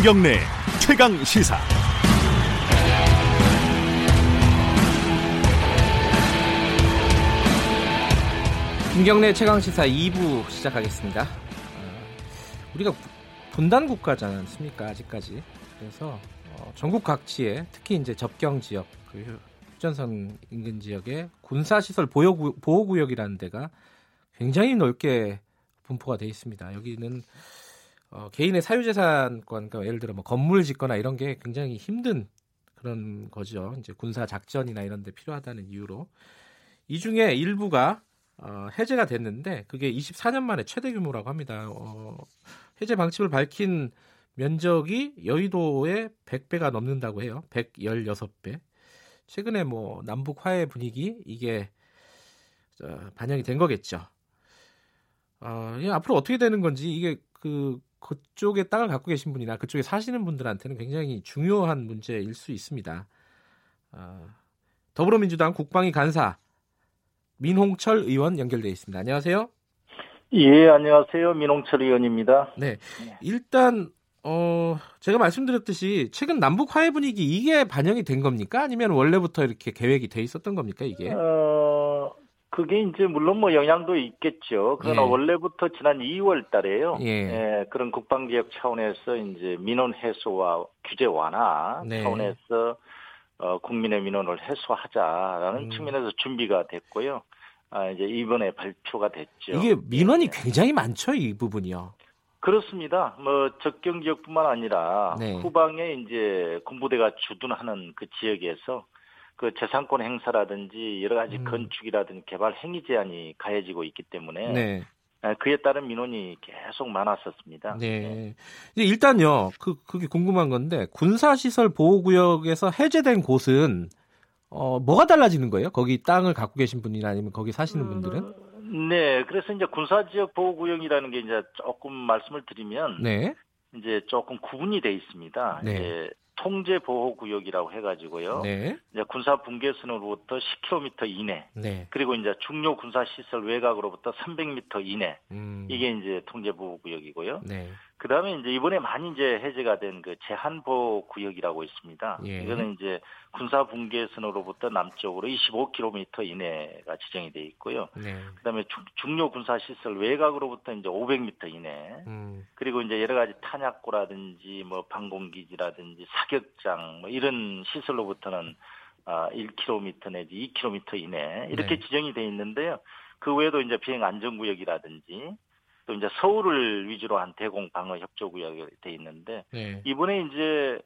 김경래 최강 시사. 김경래 최강 시사 2부 시작하겠습니다. 어, 우리가 분단 국가지 않습니까 아직까지. 그래서 어, 전국 각지에 특히 이제 접경 지역, 그 휴전선 인근 지역에 군사 시설 보호 구역이라는 데가 굉장히 넓게 분포가 돼 있습니다. 여기는 어, 개인의 사유재산권, 그러니까 예를 들어 뭐 건물 짓거나 이런 게 굉장히 힘든 그런 거죠. 이제 군사 작전이나 이런 데 필요하다는 이유로 이 중에 일부가 어, 해제가 됐는데 그게 24년 만에 최대 규모라고 합니다. 어, 해제 방침을 밝힌 면적이 여의도의 100배가 넘는다고 해요. 116배. 최근에 뭐 남북 화해 분위기 이게 어, 반영이 된 거겠죠. 어, 앞으로 어떻게 되는 건지 이게 그 그쪽에 땅을 갖고 계신 분이나 그쪽에 사시는 분들한테는 굉장히 중요한 문제일 수 있습니다. 어, 더불어민주당 국방위 간사 민홍철 의원 연결돼 있습니다. 안녕하세요. 예, 안녕하세요. 민홍철 의원입니다. 네. 일단 어, 제가 말씀드렸듯이 최근 남북 화해 분위기 이게 반영이 된 겁니까? 아니면 원래부터 이렇게 계획이 돼 있었던 겁니까, 이게? 어, 그게 이제 물론 뭐 영향도 있겠죠. 그러나 예. 원래부터 지난 2월 달에요. 예. 예 그런 국방 개혁 차원에서 이제 민원 해소와 규제 완화 네. 차원에서 어, 국민의 민원을 해소하자라는 음. 측면에서 준비가 됐고요. 아, 이제 이번에 발표가 됐죠. 이게 민원이 네. 굉장히 많죠, 이 부분이요. 그렇습니다. 뭐 적경 지역뿐만 아니라 네. 후방에 이제 군부대가 주둔하는 그 지역에서 그 재산권 행사라든지 여러 가지 음. 건축이라든지 개발 행위 제한이 가해지고 있기 때문에 네. 아, 그에 따른 민원이 계속 많았었습니다. 네. 네. 일단요, 그 그게 궁금한 건데 군사시설 보호구역에서 해제된 곳은 어 뭐가 달라지는 거예요? 거기 땅을 갖고 계신 분이나 아니면 거기 사시는 분들은? 음, 네, 그래서 이제 군사지역 보호구역이라는 게 이제 조금 말씀을 드리면, 네. 이제 조금 구분이 돼 있습니다. 네. 이제 통제 보호 구역이라고 해가지고요. 네. 이제 군사 분계선으로부터 10km 이내, 네. 그리고 이제 중요 군사 시설 외곽으로부터 300m 이내, 음. 이게 이제 통제 보호 구역이고요. 네. 그 다음에 이제 이번에 많이 이제 해제가 된 그 제한보 구역이라고 있습니다. 예. 이거는 이제 군사 분계선으로부터 남쪽으로 25km 이내가 지정이 돼 있고요. 네. 그 다음에 중요 군사 시설 외곽으로부터 이제 500m 이내, 음. 그리고 이제 여러 가지 탄약고라든지 뭐 방공기지라든지 사격장 뭐 이런 시설로부터는 아 1km 내지 2km 이내 이렇게 네. 지정이 돼 있는데요. 그 외에도 이제 비행 안전 구역이라든지 또 이제 서울을 위주로 한 대공 방어 협조 구역이 돼 있는데 네. 이번에 이제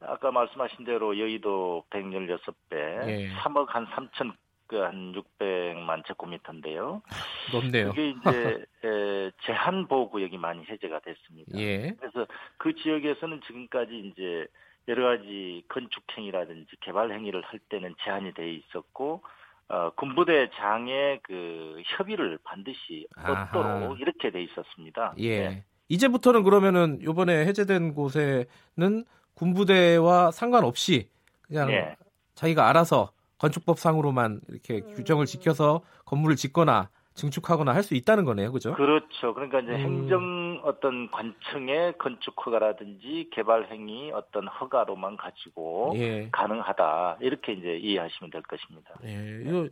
아까 말씀하신 대로 여의도 116배, 네. 3억 한 3천 그한 600만 제곱미터인데요. 높네요. 그게 이제 에, 제한 보호 구역이 많이 해제가 됐습니다. 예. 그래서 그 지역에서는 지금까지 이제 여러 가지 건축 행위라든지 개발 행위를 할 때는 제한이 돼 있었고 어, 군부대 장의 그 협의를 반드시 얻도록 아하. 이렇게 돼 있었습니다. 예. 네. 이제부터는 그러면은 요번에 해제된 곳에는 군부대와 상관없이 그냥 네. 자기가 알아서 건축법상으로만 이렇게 규정을 지켜서 건물을 짓거나 증축하거나 할 수 있다는 거네요, 그죠? 그렇죠. 그러니까 이제 음. 행정 어떤 관청의 건축 허가라든지 개발 행위 어떤 허가로만 가지고 예. 가능하다 이렇게 이제 이해하시면 될 것입니다. 예, 이거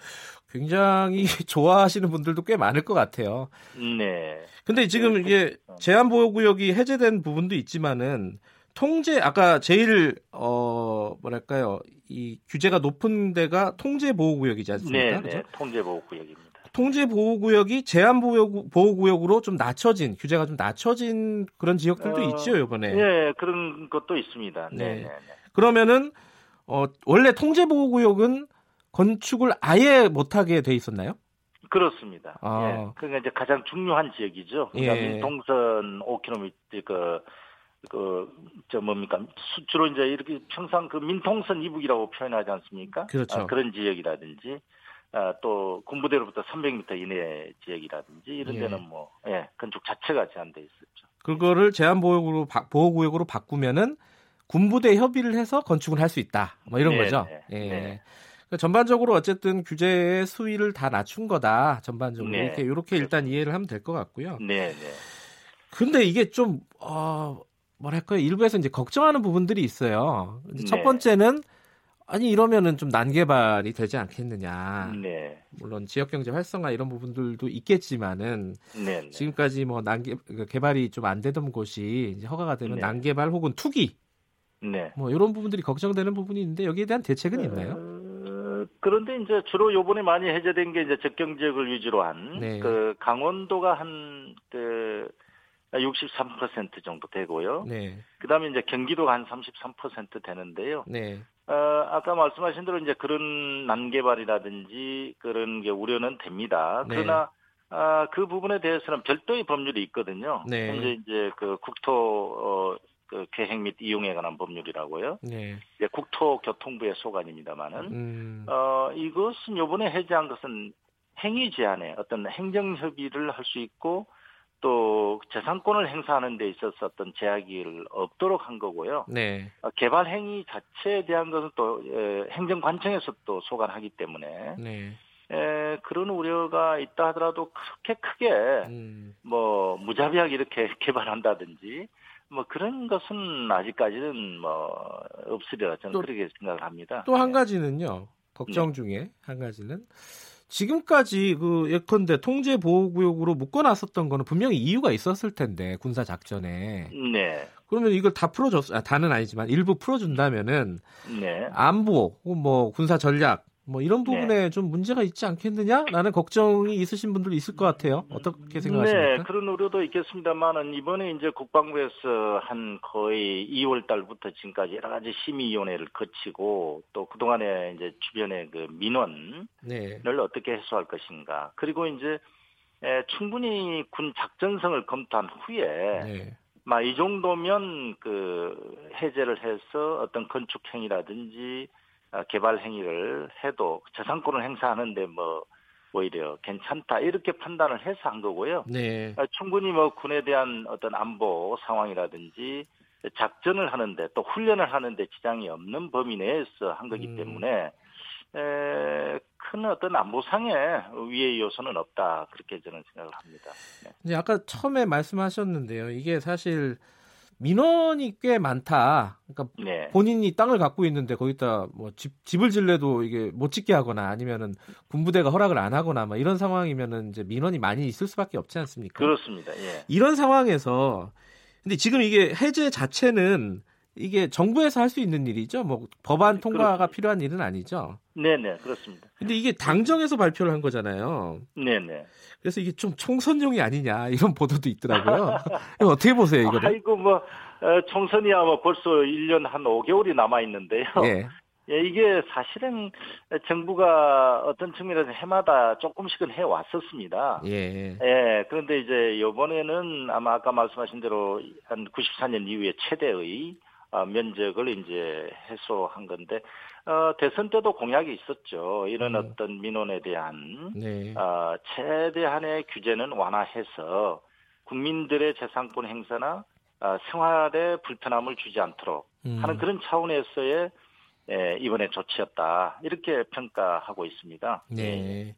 굉장히 좋아하시는 분들도 꽤 많을 것 같아요. 네. 근데 지금 네. 이게 제한 보호 구역이 해제된 부분도 있지만은 통제 아까 제일 어 뭐랄까요 이 규제가 높은 데가 통제 보호 구역이지 않습니까? 네, 네. 통제 보호 구역입니다. 통제 보호 구역이 제한 보호 구역으로 좀 낮춰진 규제가 좀 낮춰진 그런 지역들도 어, 있죠 이번에. 네, 그런 것도 있습니다. 네. 네. 네, 네. 그러면은 어, 원래 통제 보호 구역은 건축을 아예 못하게 돼 있었나요? 그렇습니다. 아. 예. 그러니까 이제 가장 중요한 지역이죠. 그러니까 예. 민통선 5km 그, 그, 저 뭡니까. 주로 이제 이렇게 평상 그 민통선 이북이라고 표현하지 않습니까? 그렇죠. 아, 그런 지역이라든지 아, 또 군부대로부터 300m 이내 지역이라든지 이런 예. 데는 뭐 예, 건축 자체가 제한돼 있었죠. 그거를 제한 보호구역으로 보호 구역으로 바꾸면은 군부대 협의를 해서 건축을 할 수 있다. 뭐 이런 네, 거죠. 네, 예. 네. 그러니까 전반적으로 어쨌든 규제의 수위를 다 낮춘 거다. 전반적으로 네. 이렇게 이렇게 일단 이해를 하면 될 것 같고요. 네, 네. 근데 이게 좀 어, 뭐랄까요 일부에서 이제 걱정하는 부분들이 있어요. 네. 첫 번째는 아니 이러면은 좀 난개발이 되지 않겠느냐. 네. 물론 지역 경제 활성화 이런 부분들도 있겠지만은 네, 네. 지금까지 뭐 난개 그 개발이 좀 안 되던 곳이 이제 허가가 되면 네. 난개발 혹은 투기. 네. 뭐 이런 부분들이 걱정되는 부분이 있는데 여기에 대한 대책은 있나요? 어, 그런데 이제 주로 요번에 많이 해제된 게 이제 적경 지역을 위주로 한그 네. 강원도가 한그 63% 정도 되고요. 네. 그다음에 이제 경기도가 한 33% 되는데요. 네. 어, 아까 말씀하신 대로 이제 그런 난개발이라든지 그런 게 우려는 됩니다. 네. 그러나 아, 그 부분에 대해서는 별도의 법률이 있거든요. 네. 현재 이제 그 국토 어, 그 계획 및 이용에 관한 법률이라고요. 네. 이제 국토교통부의 소관입니다만은 음. 어, 이것은 요번에 해제한 것은 행위 제한에 어떤 행정 협의를 할 수 있고 또 재산권을 행사하는 데 있어서 어떤 제약이 없도록 한 거고요. 네. 어, 개발 행위 자체에 대한 것은 또 행정관청에서 또 소관하기 때문에 네. 에, 그런 우려가 있다 하더라도 그렇게 크게 음. 뭐 무자비하게 이렇게 개발한다든지 뭐 그런 것은 아직까지는 뭐 없으리라 저는 또, 그렇게 생각을 합니다. 또 한 가지는요. 걱정 네. 중에 한 가지는 지금까지 그 예컨대 통제 보호구역으로 묶어놨었던 거는 분명히 이유가 있었을 텐데 군사 작전에. 네. 그러면 이걸 다 풀어줬, 아, 다는 아니지만 일부 풀어준다면은 네. 안보, 뭐 군사 전략 뭐 이런 네. 부분에 네. 좀 문제가 있지 않겠느냐라는 걱정이 있으신 분들도 있을 것 같아요. 어떻게 생각하십니까? 네, 그런 우려도 있겠습니다만은 이번에 이제 국방부에서 한 거의 2월 달부터 지금까지 여러 가지 심의위원회를 거치고 또 그동안에 이제 주변의 그 민원을 네. 어떻게 해소할 것인가. 그리고 이제 에, 충분히 군 작전성을 검토한 후에 네. 막이 정도면 그 해제를 해서 어떤 건축 행위라든지 어, 개발 행위를 해도 재산권을 행사하는데 뭐 오히려 괜찮다 이렇게 판단을 해서 한 거고요. 네. 어, 충분히 뭐 군에 대한 어떤 안보 상황이라든지 작전을 하는데 또 훈련을 하는데 지장이 없는 범위 내에서 한 거기 음. 때문에 에, 큰 어떤 안보상의 위의 요소는 없다 그렇게 저는 생각을 합니다. 네. 아까 처음에 말씀하셨는데요. 이게 사실 민원이 꽤 많다. 그러니까 네. 본인이 땅을 갖고 있는데 거기다 뭐 집, 집을 질래도 이게 못 짓게 하거나 아니면은 군부대가 허락을 안 하거나 막 이런 상황이면은 이제 민원이 많이 있을 수밖에 없지 않습니까? 그렇습니다. 예. 이런 상황에서 근데 지금 이게 해제 자체는 이게 정부에서 할 수 있는 일이죠. 뭐 법안 통과가 그렇습니다. 필요한 일은 아니죠. 네네 그렇습니다. 근데 이게 당정에서 발표를 한 거잖아요. 네네. 그래서 이게 좀 총선용이 아니냐 이런 보도도 있더라고요. 어떻게 보세요 이거를? 아이고 뭐 어, 총선이야 뭐 벌써 1년 한 5개월이 남아 있는데요. 예. 예, 이게 사실은 정부가 어떤 측면에서 해마다 조금씩은 해 왔었습니다. 예. 예. 그런데 이제 이번에는 아마 아까 말씀하신 대로 한 94년 이후에 최대의 어, 면적을 이제 해소한 건데 어, 대선 때도 공약이 있었죠. 이런 음. 어떤 민원에 대한 네. 어, 최대한의 규제는 완화해서 국민들의 재산권 행사나 어, 생활에 불편함을 주지 않도록 음. 하는 그런 차원에서의 예, 이번에 조치였다 이렇게 평가하고 있습니다. 네. 예.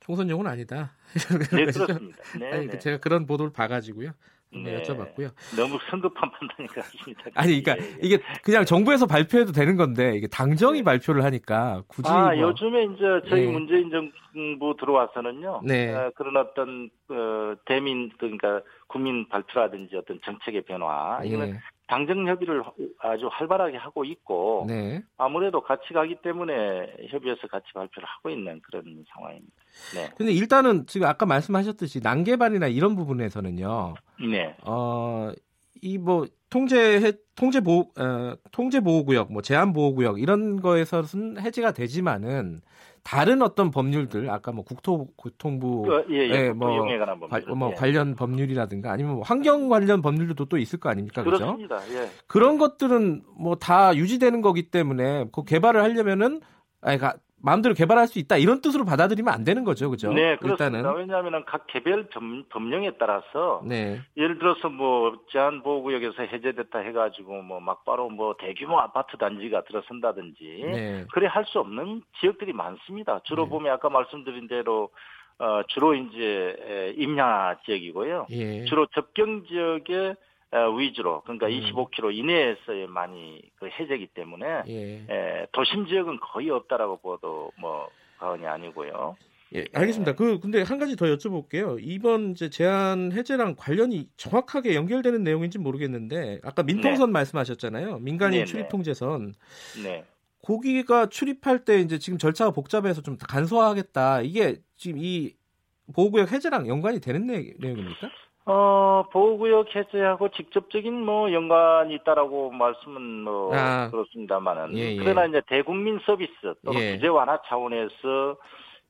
총선용은 아니다. 네, 그렇습니다. 네, 아니, 네. 제가 그런 보도를 봐가지고요. 네. 여쭤봤고요. 너무 성급한 판단인 것 같습니다. 아니, 그러니까 예, 예. 이게 그냥 정부에서 발표해도 되는 건데 이게 당정이 네. 발표를 하니까 굳이 아 뭐. 요즘에 이제 저희 네. 문재인 정부 들어와서는요. 네. 어, 그런 어떤 어, 대민 그러니까 국민 발표라든지 어떤 정책의 변화 이거는 네. 당정 협의를 아주 활발하게 하고 있고 네. 아무래도 같이 가기 때문에 협의해서 같이 발표를 하고 있는 그런 상황입니다. 네. 근데 일단은 지금 아까 말씀하셨듯이 난개발이나 이런 부분에서는요. 네. 어, 이 뭐 통제 통제 보호 어, 통제 보호 구역, 뭐 제한 보호 구역 이런 거에서는 해제가 되지만은 다른 어떤 법률들 아까 뭐 국토교통부 그, 예, 예, 뭐, 관, 뭐 예. 관련 법률이라든가 아니면 뭐 환경 관련 법률도 또 있을 거 아닙니까? 예. 그런 것들은 뭐 다 유지되는 거기 때문에 그 개발을 하려면은 아니 마음대로 개발할 수 있다 이런 뜻으로 받아들이면 안 되는 거죠, 그죠? 네, 그렇습니다. 일단은. 왜냐하면 각 개별 법령에 따라서 네. 예를 들어서 뭐 제한 보호구역에서 해제됐다 해가지고 뭐 막바로 뭐 대규모 아파트 단지가 들어선다든지 네. 그래 할 수 없는 지역들이 많습니다. 주로 네. 보면 아까 말씀드린 대로 어 주로 이제 임야 지역이고요. 예. 주로 접경 지역에 어, 위주로 그러니까 음. 25km 이내에서의 많이 그 해제기 때문에 예. 에, 도심 지역은 거의 없다라고 봐도 뭐 과언이 아니고요. 예, 알겠습니다. 그 근데 한 가지 더 여쭤볼게요. 이번 이제 제한 해제랑 관련이 정확하게 연결되는 내용인지 모르겠는데 아까 민통선 네. 말씀하셨잖아요. 민간인 네, 출입 네. 통제선. 네. 고기가 출입할 때 이제 지금 절차가 복잡해서 좀 간소화하겠다. 이게 지금 이 보호구역 해제랑 연관이 되는 내용입니까? 어, 보호구역 해제하고 직접적인 뭐 연관이 있다라고 말씀은 뭐 아, 그렇습니다만은 예, 예. 그러나 이제 대국민 서비스 또는 예. 규제 완화 차원에서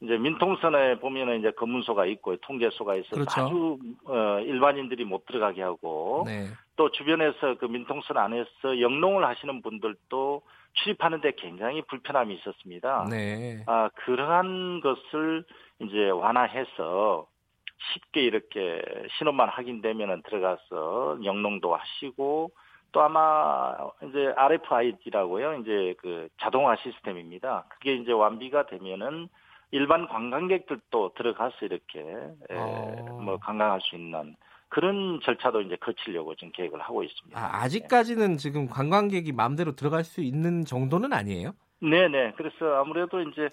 이제 민통선에 보면은 이제 검문소가 있고 통제소가 있어서 그렇죠. 아주 어, 일반인들이 못 들어가게 하고 네. 또 주변에서 그 민통선 안에서 영농을 하시는 분들도 출입하는데 굉장히 불편함이 있었습니다. 네. 아 그러한 것을 이제 완화해서 쉽게 이렇게 신호만 확인되면은 들어가서 영농도 하시고 또 아마 이제 RFID라고요. 이제 그 자동화 시스템입니다. 그게 이제 완비가 되면은 일반 관광객들도 들어가서 이렇게 어. 뭐 관광할 수 있는 그런 절차도 이제 거치려고 지금 계획을 하고 있습니다. 아, 아직까지는 네. 지금 관광객이 마음대로 들어갈 수 있는 정도는 아니에요? 네네. 그래서 아무래도 이제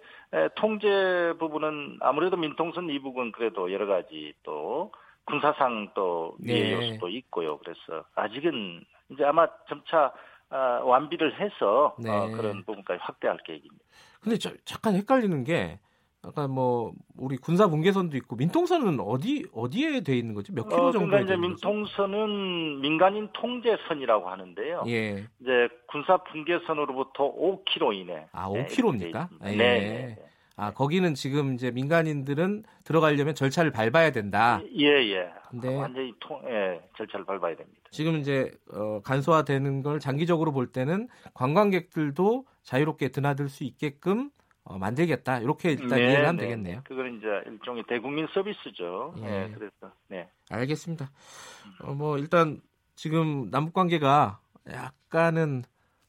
통제 부분은 아무래도 민통선 이북은 그래도 여러 가지 또 군사상 또 네. 요소도 있고요. 그래서 아직은 이제 아마 점차 어, 완비를 해서 네. 어, 그런 부분까지 확대할 계획입니다. 근데 저, 잠깐 헷갈리는 게 아까 뭐 우리 군사 분계선도 있고 민통선은 어디 어디에 돼 있는 거지? 몇 킬로 정도? 어, 그러니까 이제 민통선은 민간인 통제선이라고 하는데요. 예. 이제 군사 분계선으로부터 5킬로 이내. 아, 5킬로입니까? 네. 예. 네, 네. 아, 거기는 지금 이제 민간인들은 들어가려면 절차를 밟아야 된다. 예, 예. 근데 완전히 통, 예, 절차를 밟아야 됩니다. 지금 이제 어, 간소화되는 걸 장기적으로 볼 때는 관광객들도 자유롭게 드나들 수 있게끔 어, 만들겠다 이렇게 일단 네, 이해를 하면 네. 되겠네요. 그건 이제 일종의 대국민 서비스죠. 예. 네, 그래서 네. 알겠습니다. 어, 뭐 일단 지금 남북 관계가 약간은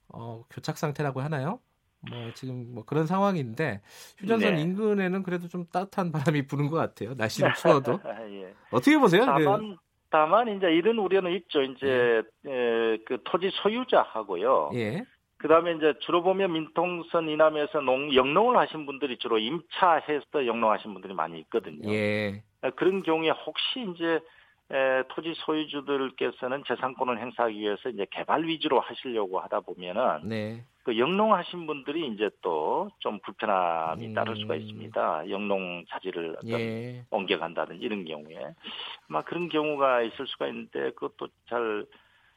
어, 교착 상태라고 하나요? 뭐 지금 뭐 그런 상황인데 휴전선 네. 인근에는 그래도 좀 따뜻한 바람이 부는 것 같아요. 날씨는 추워도 예. 어떻게 보세요? 다만 다만 이제 이런 우려는 있죠. 이제 예. 에, 그 토지 소유자하고요. 예. 그 다음에 이제 주로 보면 민통선 이남에서 농, 영농을 하신 분들이 주로 임차해서 영농하신 분들이 많이 있거든요. 예. 그런 경우에 혹시 이제 에, 토지 소유주들께서는 재산권을 행사하기 위해서 이제 개발 위주로 하시려고 하다 보면은 네. 그 영농하신 분들이 이제 또 좀 불편함이 음. 따를 수가 있습니다. 영농 자질을 어떤 예. 옮겨간다든지 이런 경우에 아마 그런 경우가 있을 수가 있는데 그것도 잘 어,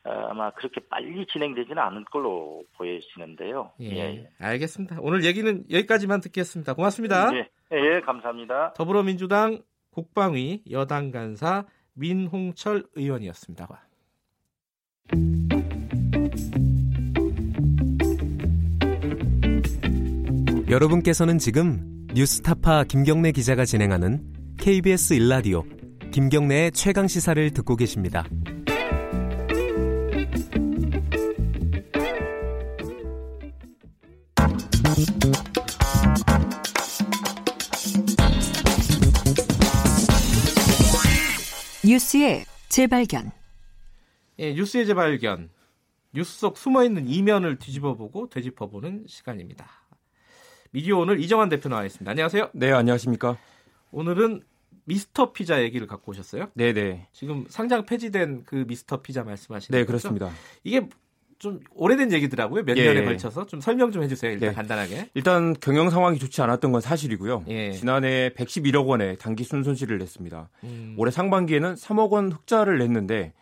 아마 그렇게 빨리 진행되지는 않을 걸로 보여지는데요. 예, 예. 알겠습니다. 오늘 얘기는 여기까지만 듣겠습니다. 고맙습니다. 예, 예 감사합니다. 더불어민주당 국방위 여당 간사 민홍철 의원이었습니다. 여러분께서는 지금 뉴스타파 김경래 기자가 진행하는 KBS 일라디오 김경래의 최강 시사를 듣고 계십니다. 뉴스의 재발견. 예, 뉴스의 재발견. 뉴스 속 숨어있는 이면을 뒤집어보고 되짚어보는 시간입니다. 미디어 오늘 이정환 대표 나와 있습니다. 안녕하세요. 네, 안녕하십니까. 오늘은 미스터 피자 얘기를 갖고 오셨어요? 네네. 네. 지금 상장 폐지된 그 미스터 피자 말씀하시는 네, 거죠? 그렇습니다. 이게 좀 오래된 얘기더라고요. 몇 예. 년에 걸쳐서 좀 설명 좀 해주세요. 일단 예. 간단하게. 일단 경영 상황이 좋지 않았던 건 사실이고요. 예. 지난해 111억 원의 단기 순손실을 냈습니다. 음. 올해 상반기에는 3억 원 흑자를 냈는데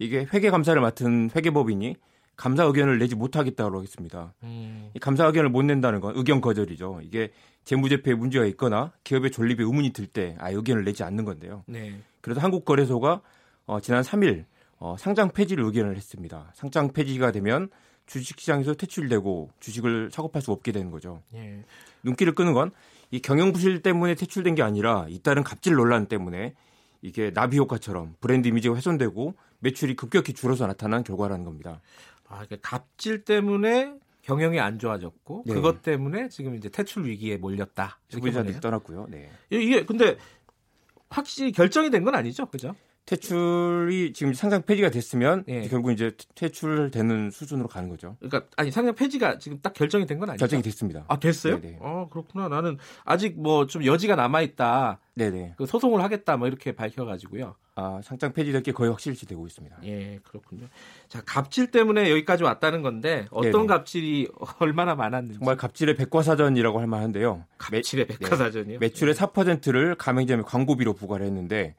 이게 회계 감사를 맡은 회계법인이 감사 의견을 내지 못하겠다고 하겠습니다. 음. 이 감사 의견을 못 낸다는 건 의견 거절이죠. 이게 재무제표에 문제가 있거나 기업의 존립에 의문이 들 때 아, 의견을 내지 않는 건데요. 네. 그래서 한국거래소가 어, 지난 3일 어, 상장 폐지를 의견을 했습니다. 상장 폐지가 되면 주식시장에서 퇴출되고 주식을 사고팔 수 없게 되는 거죠. 예. 눈길을 끄는 건 이 경영 부실 때문에 퇴출된 게 아니라 잇따른 갑질 논란 때문에 이게 나비 효과처럼 브랜드 이미지가 훼손되고 매출이 급격히 줄어서 나타난 결과라는 겁니다. 아, 그러니까 갑질 때문에 경영이 안 좋아졌고 네. 그것 때문에 지금 이제 퇴출 위기에 몰렸다. 소비자들이 떠났고요. 네. 이게 근데 확실히 결정이 된 건 아니죠, 그죠? 퇴출이 지금 상장 폐지가 됐으면 예. 결국 이제 퇴출되는 수준으로 가는 거죠. 그러니까 아니 상장 폐지가 지금 딱 결정이 된 건 아니죠? 결정이 됐습니다. 아 됐어요? 네네. 아 그렇구나. 나는 아직 뭐 좀 여지가 남아 있다. 네네. 그 소송을 하겠다 뭐 이렇게 밝혀가지고요. 아 상장 폐지될 게 거의 확실시 되고 있습니다. 예 그렇군요. 자 갑질 때문에 여기까지 왔다는 건데 어떤 네네. 갑질이 얼마나 많았는지 정말 갑질의 백과사전이라고 할 만한데요. 갑질의 백과사전이요? 매, 출의 4%를 가맹점에 광고비로 부과를 했는데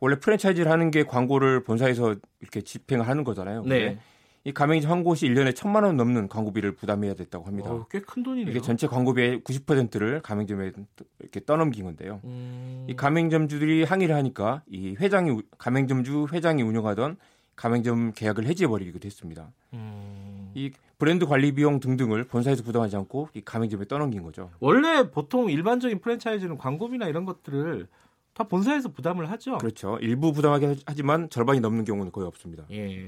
원래 프랜차이즈를 하는 게 광고를 본사에서 이렇게 집행을 하는 거잖아요. 네. 이 가맹점 한 곳이 1년에 천만 원 넘는 광고비를 부담해야 됐다고 합니다. 어, 꽤큰 돈이네요. 이게 전체 광고비의 90%를 가맹점에 이렇게 떠넘긴 건데요. 음... 이 가맹점주들이 항의를 하니까 이 회장이 가맹점주 회장이 운영하던 가맹점 계약을 해지해 버리기도 했습니다. 음... 이 브랜드 관리 비용 등등을 본사에서 부담하지 않고 이 가맹점에 떠넘긴 거죠. 원래 보통 일반적인 프랜차이즈는 광고비나 이런 것들을 다 본사에서 부담을 하죠. 그렇죠. 일부 부담하게 하지만 절반이 넘는 경우는 거의 없습니다. 예.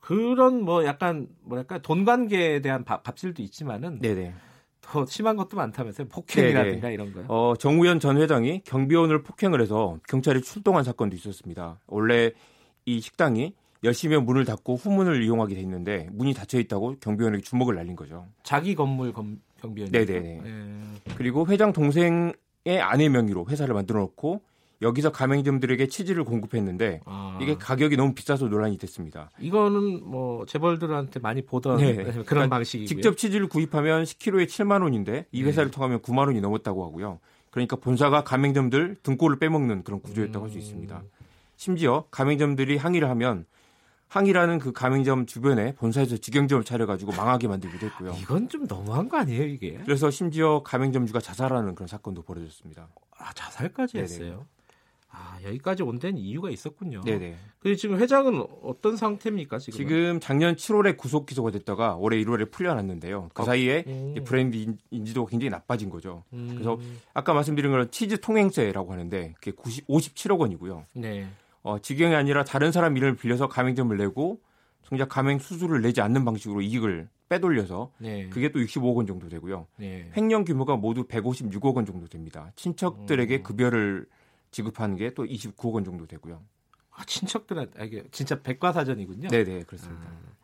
그런 뭐 약간 뭐랄까 돈 관계에 대한 밥, 밥질도 있지만은 네네. 더 심한 것도 많다면서요. 폭행이라든가 네네. 이런 거요. 어, 정우현 전 회장이 경비원을 폭행을 해서 경찰이 출동한 사건도 있었습니다. 원래 이 식당이 열심히 문을 닫고 후문을 이용하게 돼 있는데 문이 닫혀 있다고 경비원에게 주먹을 날린 거죠. 자기 건물 검, 경비원이. 네네. 네. 그리고 회장 동생 의 아내 명의로 회사를 만들어 놓고 여기서 가맹점들에게 치즈를 공급했는데 아. 이게 가격이 너무 비싸서 논란이 됐습니다. 이거는 뭐 재벌들한테 많이 보던 네. 그런 그러니까 방식이고요. 직접 치즈를 구입하면 10kg에 7만 원인데 이 네. 회사를 네. 통하면 9만 원이 넘었다고 하고요. 그러니까 본사가 가맹점들 등골을 빼먹는 그런 구조였다고 음. 할수 있습니다. 심지어 가맹점들이 항의를 하면 항이라는 그 가맹점 주변에 본사에서 직영점을 차려가지고 망하게 만들기도 했고요. 이건 좀 너무한 거 아니에요, 이게? 그래서 심지어 가맹점주가 자살하는 그런 사건도 벌어졌습니다. 아, 자살까지 네네. 했어요? 아, 여기까지 온 데는 이유가 있었군요. 네네. 그 지금 회장은 어떤 상태입니까, 지금? 지금 작년 7월에 구속 기소가 됐다가 올해 1월에 풀려났는데요. 그 아, 사이에 음. 브랜드 인지도가 굉장히 나빠진 거죠. 음. 그래서 아까 말씀드린 건 치즈 통행세라고 하는데 그게 90, 57억 원이고요. 네. 어, 직영이 아니라 다른 사람 이름을 빌려서 가맹점을 내고 정작 가맹 수수료를 내지 않는 방식으로 이익을 빼돌려서 네. 그게 또 65억 원 정도 되고요. 네. 횡령 규모가 모두 156억 원 정도 됩니다. 친척들에게 음. 급여를 지급하는 게또 29억 원 정도 되고요. 아, 친척들한테 아, 이게 진짜 백과사전이군요. 네, 네, 그렇습니다. 음.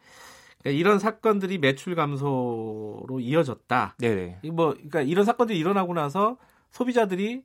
그러니까 이런 사건들이 매출 감소로 이어졌다. 네, 네. 뭐 그러니까 이런 사건들이 일어나고 나서 소비자들이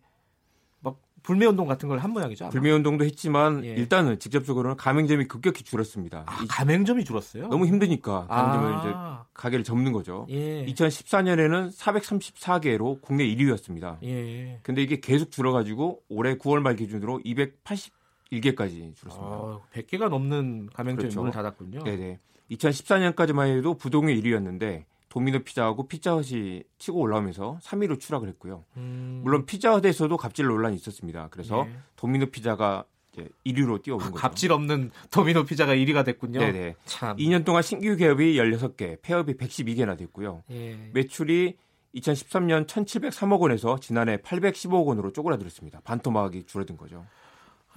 불매운동 같은 걸 한 모양이죠. 아마. 불매운동도 했지만 예. 일단은 직접적으로는 가맹점이 급격히 줄었습니다. 아, 가맹점이 줄었어요? 너무 힘드니까 가맹점을 아. 이제 가게를 접는 거죠. 예. 2014년에는 434개로 국내 1위였습니다. 예. 근데 이게 계속 줄어가지고 올해 9월 말 기준으로 281개까지 줄었습니다. 아, 100개가 넘는 가맹점이 그렇죠. 문을 닫았군요. 네네. 2014년까지만 해도 부동의 1위였는데 도미노 피자하고 피자헛이 치고 올라오면서 3위로 추락을 했고요. 음. 물론 피자헛에서도 갑질 논란이 있었습니다. 그래서 네. 도미노 피자가 이제 1위로 뛰어오른 아, 거죠. 갑질 없는 도미노 피자가 1위가 됐군요. 네네. 참. 2년 동안 신규 개업이 16개, 폐업이 112개나 됐고요. 예. 매출이 2013년 1,703억 원에서 지난해 815억 원으로 쪼그라들었습니다. 반토막이 줄어든 거죠.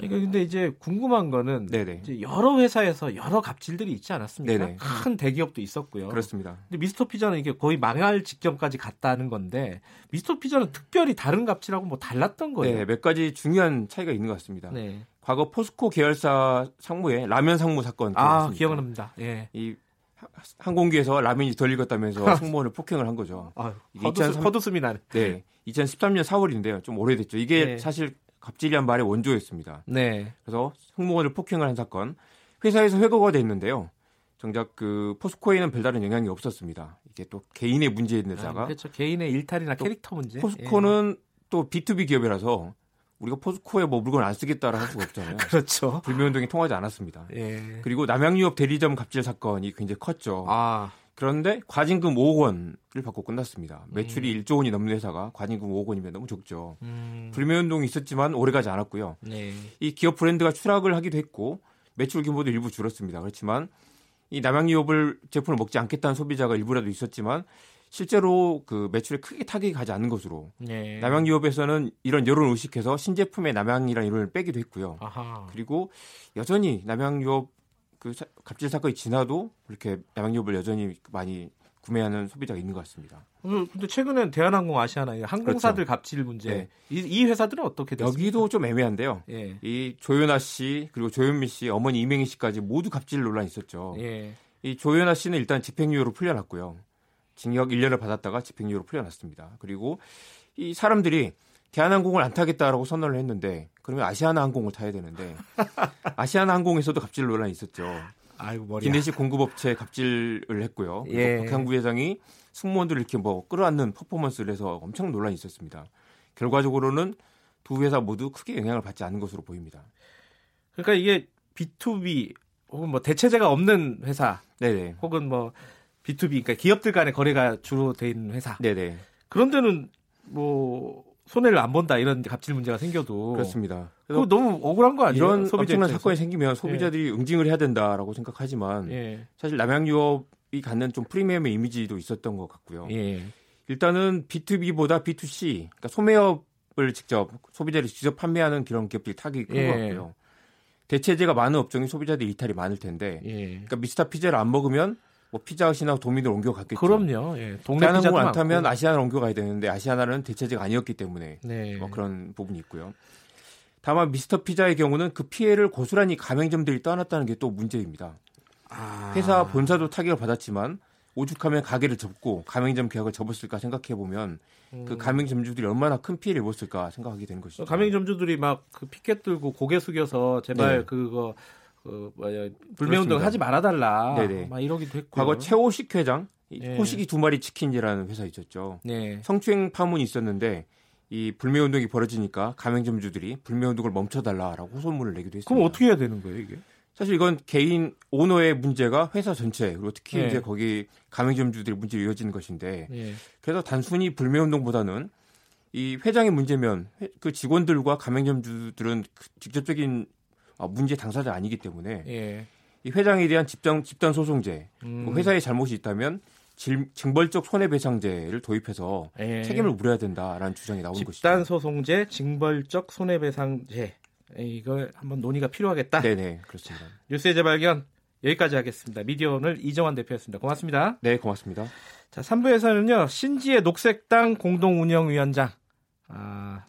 그러니까 근데 이제 궁금한 거는 네네. 이제 여러 회사에서 여러 갑질들이 있지 않았습니까? 네네. 큰 대기업도 있었고요. 그렇습니다. 근데 미스터 피자는 이게 거의 망할 직전까지 갔다는 건데 미스터 피자는 특별히 다른 갑질하고 뭐 달랐던 거예요. 네, 몇 가지 중요한 차이가 있는 것 같습니다. 네. 과거 포스코 계열사 상무의 라면 상무 사건 아 기억납니다. 예. 이 항공기에서 라면이 덜 익었다면서 승무원을 폭행을 한 거죠. 아, 헛웃음이 나네. 네. 2013년 4월인데요. 좀 오래됐죠. 이게 네. 사실 갑질이란 말의 원조였습니다. 네. 그래서 승무원을 폭행을 한 사건 회사에서 회고가 됐는데요. 정작 그 포스코에는 별다른 영향이 없었습니다. 이게 또 개인의 문제인데다가 아, 그렇죠. 개인의 일탈이나 캐릭터 문제. 포스코는 예. 또 B2B 기업이라서 우리가 포스코에 뭐 물건 안 쓰겠다라 할 수가 없잖아요. 그렇죠. 불매 운동이 통하지 않았습니다. 예. 그리고 남양유업 대리점 갑질 사건이 굉장히 컸죠. 아. 그런데 과징금 5억 원을 받고 끝났습니다. 매출이 음. 1조 원이 넘는 회사가 과징금 5억 원이면 너무 적죠. 음. 불매운동이 있었지만 오래가지 않았고요. 네. 이 기업 브랜드가 추락을 하기도 했고 매출 규모도 일부 줄었습니다. 그렇지만 이 남양유업을 제품을 먹지 않겠다는 소비자가 일부라도 있었지만 실제로 그 매출에 크게 타격이 가지 않는 것으로 네. 남양유업에서는 이런 여론 을 의식해서 신제품의 남양이라는 이름을 빼기도 했고요. 아하. 그리고 여전히 남양유업 그 갑질 사건이 지나도 이렇게 양육을 여전히 많이 구매하는 소비자가 있는 것 같습니다. 근데 최근엔 대한항공, 아시아나 항공사들 그렇죠. 갑질 문제 네. 이, 이, 회사들은 어떻게 됐습니까? 여기도 좀 애매한데요. 예. 이 조연아 씨 그리고 조현미 씨 어머니 이명희 씨까지 모두 갑질 논란이 있었죠. 예. 이 조연아 씨는 일단 집행유예로 풀려났고요. 징역 1년을 받았다가 집행유예로 풀려났습니다. 그리고 이 사람들이 대한항공을 안 타겠다라고 선언을 했는데 그러면 아시아나 항공을 타야 되는데 아시아나 항공에서도 갑질 논란이 있었죠. 아이고 머리. 기내식 공급업체 갑질을 했고요. 예. 박항구 회장이 승무원들을 이렇게 뭐 끌어안는 퍼포먼스를 해서 엄청 논란이 있었습니다. 결과적으로는 두 회사 모두 크게 영향을 받지 않은 것으로 보입니다. 그러니까 이게 B2B 혹은 뭐 대체제가 없는 회사, 네네. 혹은 뭐 B2B 그러니까 기업들 간의 거래가 주로 돼 있는 회사. 네네. 그런 데는 뭐 손해를 안 본다 이런 갑질 문제가 생겨도 그렇습니다. 그거 너무 억울한 거 아니에요? 이런 엄청난 사건이 생기면 소비자들이 예. 응징을 해야 된다라고 생각하지만 예. 사실 남양 유업이 갖는 좀 프리미엄의 이미지도 있었던 것 같고요. 예. 일단은 B2B보다 B2C, 그러니까 소매업을 직접 소비자들이 직접 판매하는 그런 기업들이 타격이 큰것 예. 같고요. 대체제가 많은 업종이 소비자들 이탈이 많을 텐데, 예. 그러니까 미스터 피자를 안 먹으면 뭐 피자헛이나 도민을 옮겨갔겠죠. 그럼요. 예. 동네 피자도 안 타면 아시아나를 옮겨가야 되는데 아시아나는 대체제가 아니었기 때문에 네. 뭐 그런 부분이 있고요. 다만 미스터 피자의 경우는 그 피해를 고스란히 가맹점들이 떠났다는 게 또 문제입니다. 아... 회사 본사도 타격을 받았지만 오죽하면 가게를 접고 가맹점 계약을 접었을까 생각해 보면 그 음... 그 가맹점주들이 얼마나 큰 피해를 입었을까 생각하게 되는 것이죠. 가맹점주들이 막 그 피켓 들고 고개 숙여서 제발 네. 그거 그 뭐야 불매 운동 하지 말아 달라. 네네. 막 이러기도 했고. 과거 최호식 회장, 네. 호식이 두 마리 치킨이라는 회사 있었죠. 네. 성추행 파문이 있었는데 이 불매 운동이 벌어지니까 가맹점주들이 불매 운동을 멈춰 달라라고 호소문을 내기도 했습니다. 그럼 어떻게 해야 되는 거예요 이게? 사실 이건 개인 오너의 문제가 회사 전체 그리고 특히 네. 이제 거기 가맹점주들의 문제로 이어지는 것인데 네. 그래서 단순히 불매 운동보다는 이 회장의 문제면 그 직원들과 가맹점주들은 그 직접적인 어, 문제 당사자 아니기 때문에 예. 이 회장에 대한 집단 집단 소송제, 음. 그 회사의 잘못이 있다면 징벌적 손해배상제를 도입해서 예. 책임을 물어야 된다라는 주장이 나오는 것이죠. 집단 소송제, 징벌적 손해배상제 이걸 한번 논의가 필요하겠다. 네네 그렇습니다. 뉴스의 재발견 여기까지 하겠습니다. 미디어 오늘 이정환 대표였습니다. 고맙습니다. 네 고맙습니다. 자 3부에서는요 신지의 녹색당 공동운영위원장 아,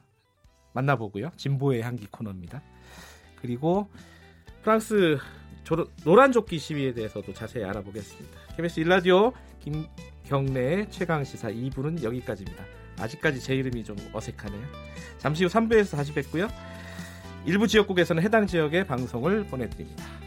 만나보고요. 진보의 향기 코너입니다. 그리고 프랑스 조로, 노란 조끼 시위에 대해서도 자세히 알아보겠습니다. KBS 일라디오 김경래의 최강 시사 2부는 여기까지입니다. 아직까지 제 이름이 좀 어색하네요. 잠시 후 3부에서 다시 뵙고요. 일부 지역국에서는 해당 지역의 방송을 보내드립니다.